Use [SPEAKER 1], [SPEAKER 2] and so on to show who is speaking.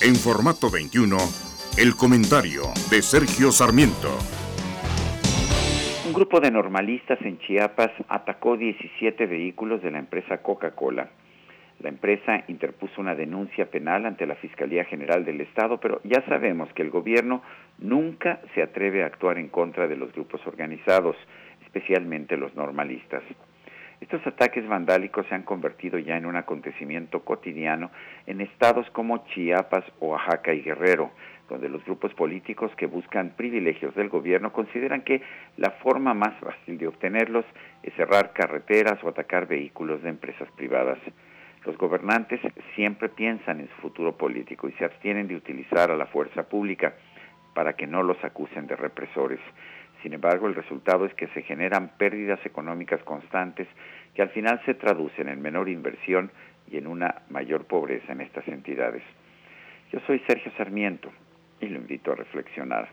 [SPEAKER 1] En formato 21, el comentario de Sergio Sarmiento.
[SPEAKER 2] Un grupo de normalistas en Chiapas atacó 17 vehículos de la empresa Coca-Cola. La empresa interpuso una denuncia penal ante la Fiscalía General del Estado, pero ya sabemos que el gobierno nunca se atreve a actuar en contra de los grupos organizados, especialmente los normalistas. Estos ataques vandálicos se han convertido ya en un acontecimiento cotidiano en estados como Chiapas, Oaxaca y Guerrero, donde los grupos políticos que buscan privilegios del gobierno consideran que la forma más fácil de obtenerlos es cerrar carreteras o atacar vehículos de empresas privadas. Los gobernantes siempre piensan en su futuro político y se abstienen de utilizar a la fuerza pública para que no los acusen de represores. Sin embargo, el resultado es que se generan pérdidas económicas constantes que al final se traducen en menor inversión y en una mayor pobreza en estas entidades. Yo soy Sergio Sarmiento y lo invito a reflexionar.